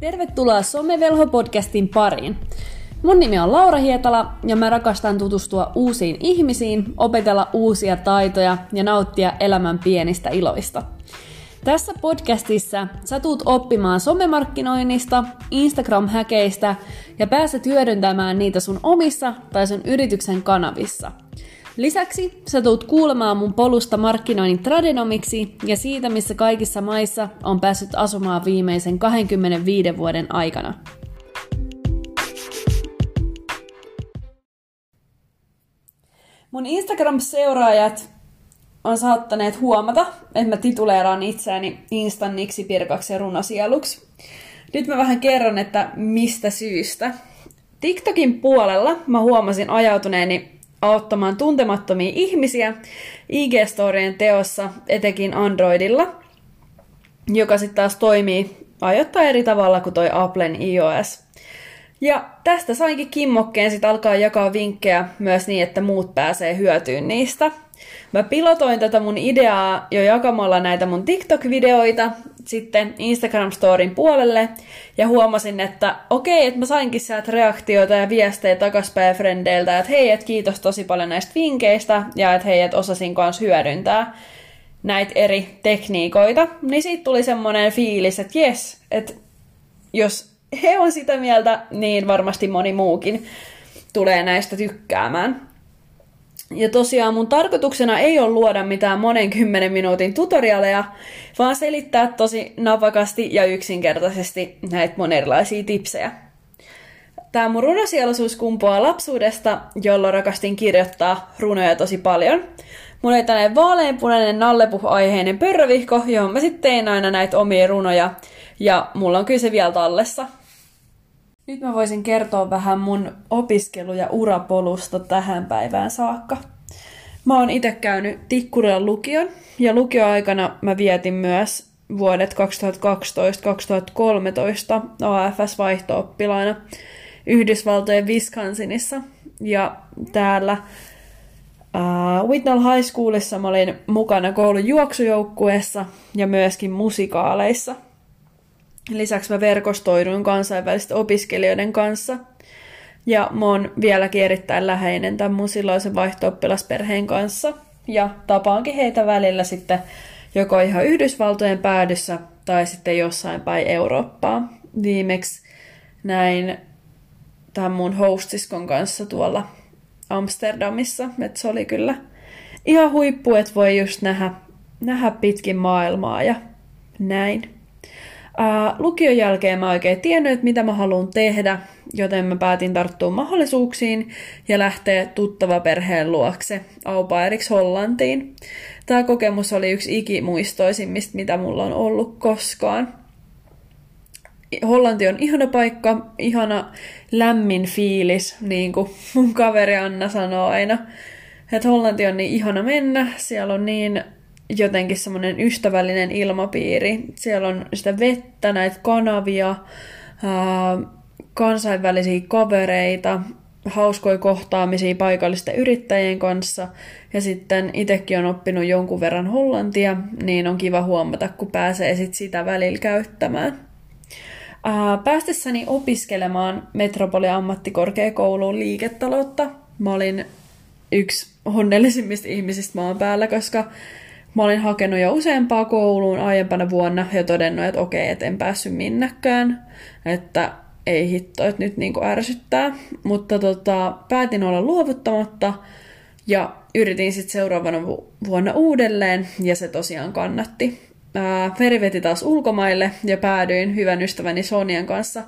Tervetuloa Somevelho-podcastin pariin. Mun nimi on Laura Hietala ja mä rakastan tutustua uusiin ihmisiin, opetella uusia taitoja ja nauttia elämän pienistä iloista. Tässä podcastissa sä tuut oppimaan somemarkkinoinnista, Instagram-häkeistä ja pääset hyödyntämään niitä sun omissa tai sun yrityksen kanavissa – Lisäksi sä tulet kuulemaan mun polusta markkinoinnin tradenomiksi ja siitä, missä kaikissa maissa on päässyt asumaan viimeisen 25 vuoden aikana. Mun Instagram-seuraajat on saattaneet huomata, että mä tituleeraan itseäni Instanniksi, Pirkaksi ja Runasieluksi. Nyt mä vähän kerron, että mistä syystä. TikTokin puolella mä huomasin ajautuneeni auttamaan tuntemattomia ihmisiä IG-storien teossa, etenkin Androidilla, joka sitten taas toimii ajoittain eri tavalla kuin toi Applen iOS. Ja tästä sainkin kimmokkeen sitten alkaa jakaa vinkkejä myös niin, että muut pääsee hyötyyn niistä – Mä pilotoin tätä mun ideaa jo jakamalla näitä mun TikTok-videoita sitten Instagram-storin puolelle. Ja huomasin, että okei, että mä sainkin sieltä reaktioita ja viestejä takaspäin frendeiltä, että hei, että kiitos tosi paljon näistä vinkkeistä ja että hei, että osasin kanssa hyödyntää näitä eri tekniikoita, niin siitä tuli semmoinen fiilis, että jes, että jos he on sitä mieltä, niin varmasti moni muukin tulee näistä tykkäämään. Ja tosiaan mun tarkoituksena ei ole luoda mitään monen kymmenen minuutin tutorialeja, vaan selittää tosi napakasti ja yksinkertaisesti näitä mon erilaisia tipsejä. Tämä mun runosielaisuus kumpuaa lapsuudesta, jolloin rakastin kirjoittaa runoja tosi paljon. Mulla oli tällainen vaaleanpunainen nallepuh-aiheinen pörrövihko, johon mä sitten tein aina näitä omia runoja, ja mulla on kyllä se vielä tallessa. Nyt mä voisin kertoa vähän mun opiskelu- ja urapolusta tähän päivään saakka. Mä oon itse käynyt Tikkurilan lukion ja lukioaikana mä vietin myös vuodet 2012-2013 AFS-vaihto-oppilaina Yhdysvaltojen Wisconsinissa. Ja täällä uh, Whitnall High Schoolissa mä olin mukana koulun juoksujoukkueessa ja myöskin musikaaleissa – Lisäksi mä verkostoiduin kansainvälisten opiskelijoiden kanssa. Ja mä oon vieläkin erittäin läheinen tämän mun silloisen vaihto kanssa. Ja tapaankin heitä välillä sitten joko ihan Yhdysvaltojen päädyssä tai sitten jossain päin Eurooppaa. Viimeksi näin tämän mun hostiskon kanssa tuolla Amsterdamissa. Että se oli kyllä ihan huippu, että voi just nähdä, nähdä pitkin maailmaa ja näin. Uh, lukion jälkeen mä oikein tiennyt, että mitä mä haluan tehdä, joten mä päätin tarttua mahdollisuuksiin ja lähteä tuttava perheen luokse aupaeriksi Hollantiin. Tämä kokemus oli yksi ikimuistoisimmista, mitä mulla on ollut koskaan. Hollanti on ihana paikka, ihana lämmin fiilis, niin kuin mun kaveri Anna sanoo aina. Että Hollanti on niin ihana mennä, siellä on niin jotenkin semmoinen ystävällinen ilmapiiri. Siellä on sitä vettä, näitä kanavia, kansainvälisiä kavereita, hauskoja kohtaamisia paikallisten yrittäjien kanssa. Ja sitten itsekin on oppinut jonkun verran hollantia, niin on kiva huomata, kun pääsee sit sitä välillä käyttämään. Ää, päästessäni opiskelemaan Metropoli ammattikorkeakouluun liiketaloutta, mä olin yksi onnellisimmista ihmisistä maan päällä, koska Mä olin hakenut jo useampaa kouluun aiempana vuonna ja todennut, että okei, että en päässyt minnekään, että ei hitto, että nyt niinku ärsyttää. Mutta tota, päätin olla luovuttamatta ja yritin sitten seuraavana vuonna uudelleen ja se tosiaan kannatti. Feri veti taas ulkomaille ja päädyin hyvän ystäväni Sonian kanssa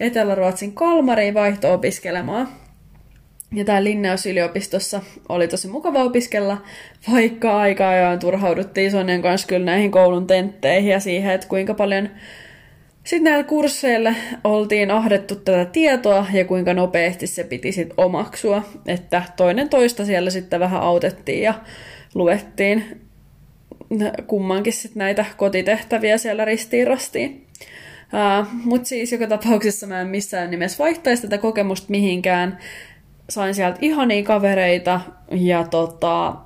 Etelä-Ruotsin Kalmariin vaihto-opiskelemaan. Ja täällä Linnausyliopistossa oli tosi mukava opiskella, vaikka aika ajoin turhauduttiin Sonjan kanssa kyllä näihin koulun tentteihin ja siihen, että kuinka paljon sitten näillä kursseilla oltiin ahdettu tätä tietoa ja kuinka nopeasti se piti sitten omaksua. Että toinen toista siellä sitten vähän autettiin ja luettiin kummankin sitten näitä kotitehtäviä siellä ristiin rastiin. Uh, Mutta siis joka tapauksessa mä en missään nimessä vaihtaisi tätä kokemusta mihinkään sain sieltä ihania kavereita ja tota,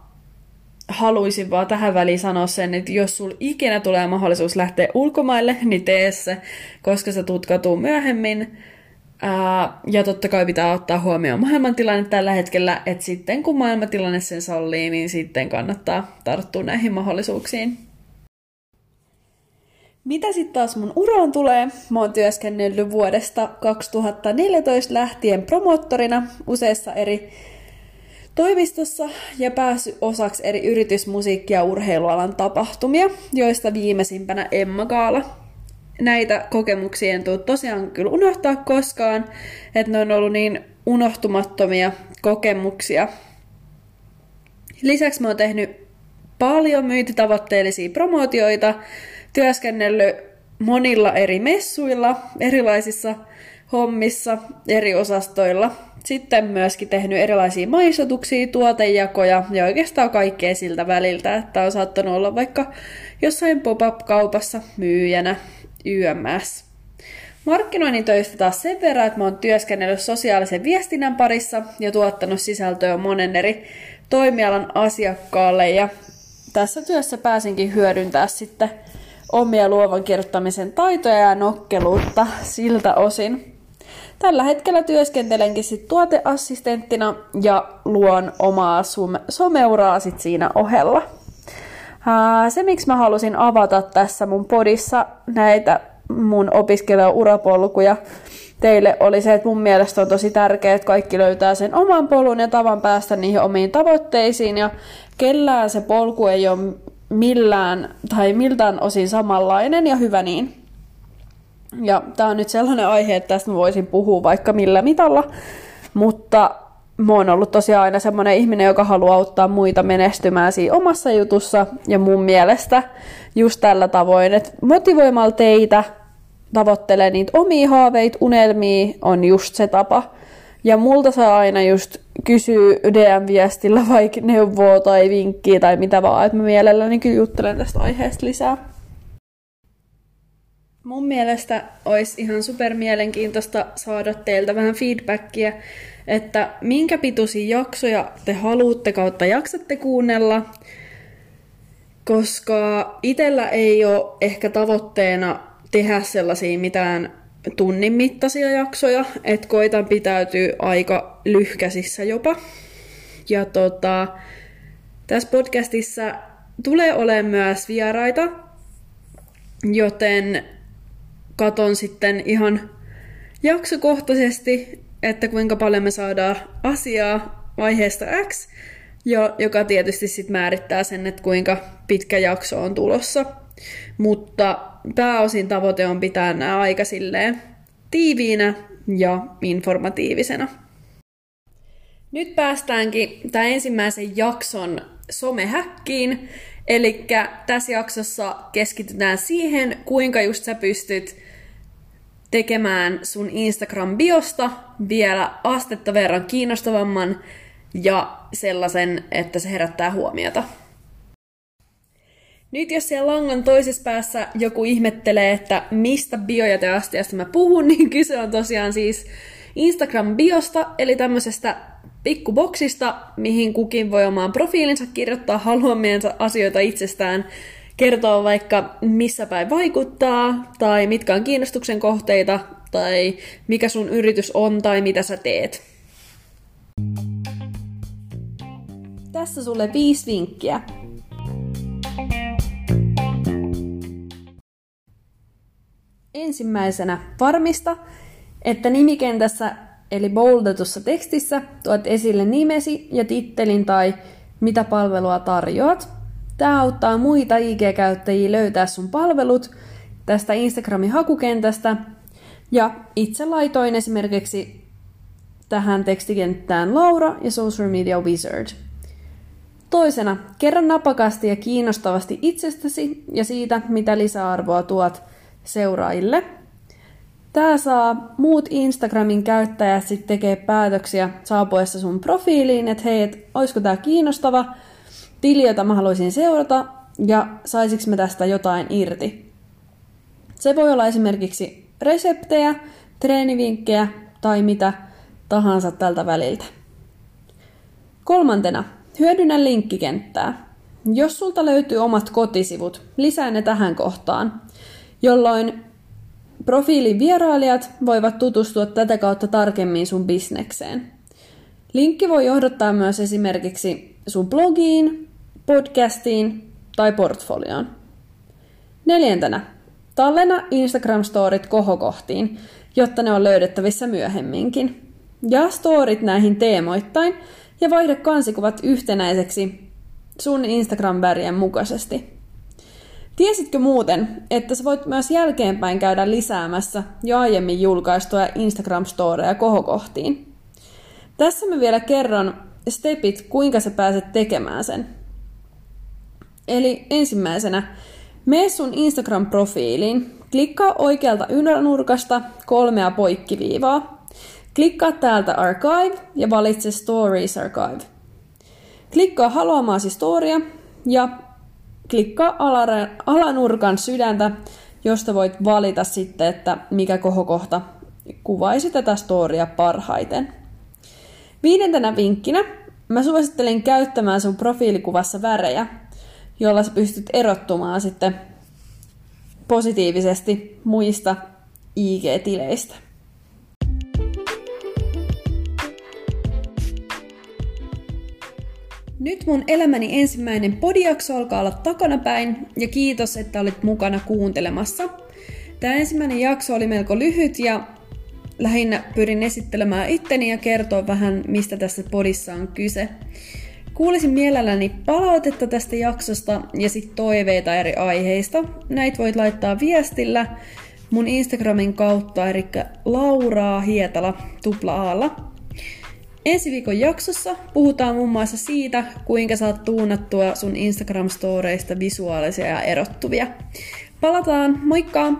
haluaisin vaan tähän väliin sanoa sen, että jos sul ikinä tulee mahdollisuus lähteä ulkomaille, niin tee se, koska se tutkatuu myöhemmin. Ää, ja totta kai pitää ottaa huomioon maailmantilanne tällä hetkellä, että sitten kun maailmantilanne sen sallii, niin sitten kannattaa tarttua näihin mahdollisuuksiin. Mitä sitten taas mun uraan tulee? Mä oon työskennellyt vuodesta 2014 lähtien promottorina useissa eri toimistossa ja päässyt osaksi eri yritysmusiikki- ja urheilualan tapahtumia, joista viimeisimpänä Emma Gaala. Näitä kokemuksia en tule tosiaan kyllä unohtaa koskaan, että ne on ollut niin unohtumattomia kokemuksia. Lisäksi mä oon tehnyt paljon myyntitavoitteellisia promootioita, työskennellyt monilla eri messuilla, erilaisissa hommissa, eri osastoilla. Sitten myöskin tehnyt erilaisia maistotuksia, tuotejakoja ja oikeastaan kaikkea siltä väliltä, että on saattanut olla vaikka jossain pop-up-kaupassa myyjänä YMS. Markkinoinnin töistä taas sen verran, että mä oon työskennellyt sosiaalisen viestinnän parissa ja tuottanut sisältöä monen eri toimialan asiakkaalle ja tässä työssä pääsinkin hyödyntää sitten omia luovan kirjoittamisen taitoja ja nokkeluutta siltä osin. Tällä hetkellä työskentelenkin sit tuoteassistenttina ja luon omaa someuraa sit siinä ohella. Se, miksi mä halusin avata tässä mun podissa näitä mun opiskelija-urapolkuja teille, oli se, että mun mielestä on tosi tärkeää, että kaikki löytää sen oman polun ja tavan päästä niihin omiin tavoitteisiin. Ja kellään se polku ei ole millään tai miltään osin samanlainen ja hyvä niin. Ja tämä on nyt sellainen aihe, että tästä mä voisin puhua vaikka millä mitalla, mutta mä oon ollut tosiaan aina semmoinen ihminen, joka haluaa auttaa muita menestymään siinä omassa jutussa, ja mun mielestä just tällä tavoin, että motivoimalla teitä tavoittelee niitä omia haaveita, unelmia, on just se tapa. Ja multa saa aina just kysyä DM-viestillä vaikka neuvoa tai vinkkiä tai mitä vaan, että mä mielelläni kyllä juttelen tästä aiheesta lisää. Mun mielestä olisi ihan super mielenkiintoista saada teiltä vähän feedbackia, että minkä pituisia jaksoja te haluatte kautta jaksatte kuunnella, koska itellä ei ole ehkä tavoitteena tehdä sellaisia mitään tunnin mittaisia jaksoja, että koitan pitäytyä aika lyhkäisissä jopa. Ja tota, tässä podcastissa tulee olemaan myös vieraita, joten katon sitten ihan jaksokohtaisesti, että kuinka paljon me saadaan asiaa vaiheesta X, jo, joka tietysti sitten määrittää sen, että kuinka pitkä jakso on tulossa. Mutta pääosin tavoite on pitää nämä aika silleen tiiviinä ja informatiivisena. Nyt päästäänkin tämän ensimmäisen jakson somehäkkiin. Eli tässä jaksossa keskitytään siihen, kuinka just sä pystyt tekemään sun Instagram-biosta vielä astetta verran kiinnostavamman ja sellaisen, että se herättää huomiota. Nyt jos siellä langan toisessa päässä joku ihmettelee, että mistä biojäteastiasta mä puhun, niin kyse on tosiaan siis Instagram-biosta, eli tämmöisestä pikkuboksista, mihin kukin voi omaan profiilinsa kirjoittaa haluamiensa asioita itsestään, kertoa vaikka missä päin vaikuttaa, tai mitkä on kiinnostuksen kohteita, tai mikä sun yritys on, tai mitä sä teet. Tässä sulle viisi vinkkiä, Ensimmäisenä varmista, että nimikentässä eli boldatussa tekstissä tuot esille nimesi ja tittelin tai mitä palvelua tarjoat. Tämä auttaa muita IG-käyttäjiä löytää sun palvelut tästä Instagramin hakukentästä. Ja itse laitoin esimerkiksi tähän tekstikenttään Laura ja Social Media Wizard. Toisena, kerro napakasti ja kiinnostavasti itsestäsi ja siitä, mitä lisäarvoa tuot seuraajille. Tämä saa muut Instagramin käyttäjät sitten tekee päätöksiä saapuessa sun profiiliin, että hei, et, olisiko tämä kiinnostava tili, jota mä haluaisin seurata, ja saisiks mä tästä jotain irti. Se voi olla esimerkiksi reseptejä, treenivinkkejä tai mitä tahansa tältä väliltä. Kolmantena, hyödynnä linkkikenttää. jos sulta löytyy omat kotisivut, lisää ne tähän kohtaan, jolloin profiilin vierailijat voivat tutustua tätä kautta tarkemmin sun bisnekseen. Linkki voi johdottaa myös esimerkiksi sun blogiin, podcastiin tai portfolioon. Neljäntenä, tallenna Instagram-storit kohokohtiin, jotta ne on löydettävissä myöhemminkin. Ja storit näihin teemoittain ja vaihda kansikuvat yhtenäiseksi sun Instagram-värien mukaisesti. Tiesitkö muuten, että sä voit myös jälkeenpäin käydä lisäämässä jo aiemmin julkaistuja Instagram-storeja kohokohtiin? Tässä mä vielä kerron stepit, kuinka sä pääset tekemään sen. Eli ensimmäisenä, mene sun Instagram-profiiliin, klikkaa oikealta ylänurkasta kolmea poikkiviivaa. Klikkaa täältä Archive ja valitse Stories Archive. Klikkaa haluamaasi storia ja klikkaa alanurkan sydäntä, josta voit valita sitten, että mikä kohokohta kuvaisi tätä storia parhaiten. Viidentenä vinkkinä mä suosittelen käyttämään sun profiilikuvassa värejä, jolla sä pystyt erottumaan sitten positiivisesti muista IG-tileistä. Nyt mun elämäni ensimmäinen podiakso alkaa olla takanapäin ja kiitos, että olit mukana kuuntelemassa. Tämä ensimmäinen jakso oli melko lyhyt ja lähinnä pyrin esittelemään itteni ja kertoa vähän, mistä tässä podissa on kyse. Kuulisin mielelläni palautetta tästä jaksosta ja sitten toiveita eri aiheista. Näitä voit laittaa viestillä mun Instagramin kautta, eli Lauraa Hietala tupla aalla. Ensi viikon jaksossa puhutaan muun muassa siitä, kuinka saat tuunattua sun Instagram-storeista visuaalisia ja erottuvia. Palataan, moikka!